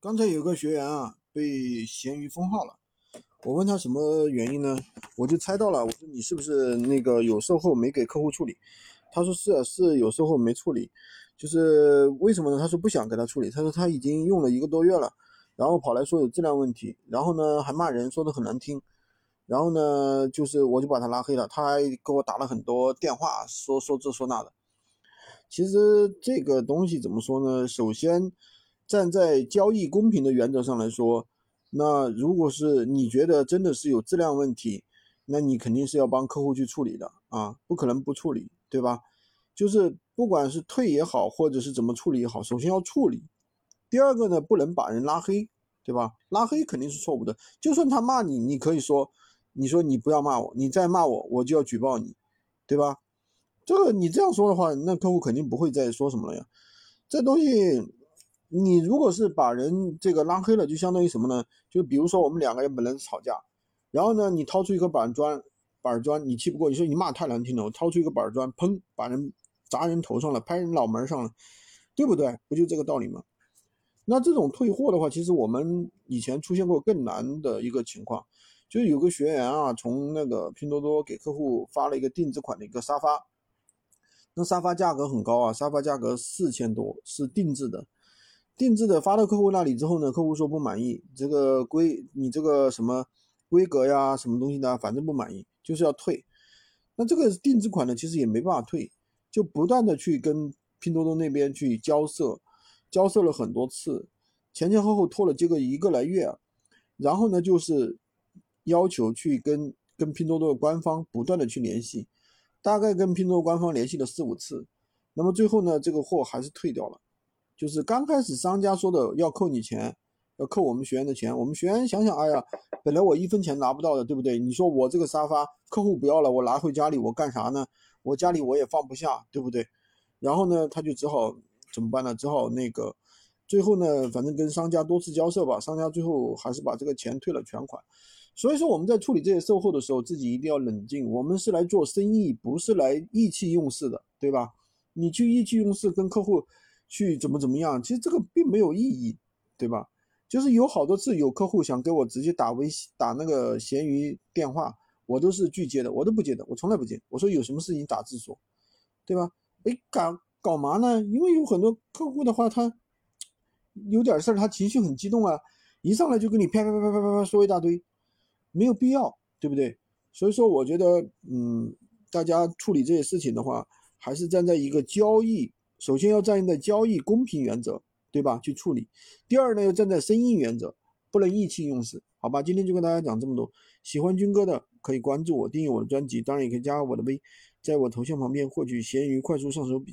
刚才有个学员啊，被闲鱼封号了。我问他什么原因呢？我就猜到了。我说你是不是那个有售后没给客户处理？他说是，是有售后没处理。就是为什么呢？他说不想给他处理。他说他已经用了一个多月了，然后跑来说有质量问题，然后呢还骂人，说的很难听。然后呢，就是我就把他拉黑了。他还给我打了很多电话，说说这说那的。其实这个东西怎么说呢？首先。站在交易公平的原则上来说，那如果是你觉得真的是有质量问题，那你肯定是要帮客户去处理的啊，不可能不处理，对吧？就是不管是退也好，或者是怎么处理也好，首先要处理。第二个呢，不能把人拉黑，对吧？拉黑肯定是错误的。就算他骂你，你可以说，你说你不要骂我，你再骂我，我就要举报你，对吧？这个你这样说的话，那客户肯定不会再说什么了呀。这东西。你如果是把人这个拉黑了，就相当于什么呢？就比如说我们两个人本来是吵架，然后呢，你掏出一个板砖，板砖你气不过，你说你骂太难听了，我掏出一个板砖，砰，把人砸人头上了，拍人脑门上了，对不对？不就这个道理吗？那这种退货的话，其实我们以前出现过更难的一个情况，就是有个学员啊，从那个拼多多给客户发了一个定制款的一个沙发，那沙发价格很高啊，沙发价格四千多，是定制的。定制的发到客户那里之后呢，客户说不满意，这个规你这个什么规格呀，什么东西的，反正不满意，就是要退。那这个定制款呢，其实也没办法退，就不断的去跟拼多多那边去交涉，交涉了很多次，前前后后拖了这个一个来月，然后呢，就是要求去跟跟拼多多的官方不断的去联系，大概跟拼多多官方联系了四五次，那么最后呢，这个货还是退掉了。就是刚开始商家说的要扣你钱，要扣我们学员的钱。我们学员想想，哎呀，本来我一分钱拿不到的，对不对？你说我这个沙发客户不要了，我拿回家里我干啥呢？我家里我也放不下，对不对？然后呢，他就只好怎么办呢？只好那个，最后呢，反正跟商家多次交涉吧，商家最后还是把这个钱退了全款。所以说我们在处理这些售后的时候，自己一定要冷静。我们是来做生意，不是来意气用事的，对吧？你去意气用事跟客户。去怎么怎么样？其实这个并没有意义，对吧？就是有好多次有客户想给我直接打微信、打那个闲鱼电话，我都是拒接的，我都不接的，我从来不接。我说有什么事情打字说，对吧？哎，搞搞嘛呢？因为有很多客户的话，他有点事儿，他情绪很激动啊，一上来就跟你啪啪啪啪啪啪说一大堆，没有必要，对不对？所以说，我觉得，嗯，大家处理这些事情的话，还是站在一个交易。首先要站在交易公平原则，对吧？去处理。第二呢，要站在生意原则，不能意气用事，好吧？今天就跟大家讲这么多。喜欢军哥的可以关注我，订阅我的专辑，当然也可以加我的微，在我头像旁边获取闲鱼快速上手笔。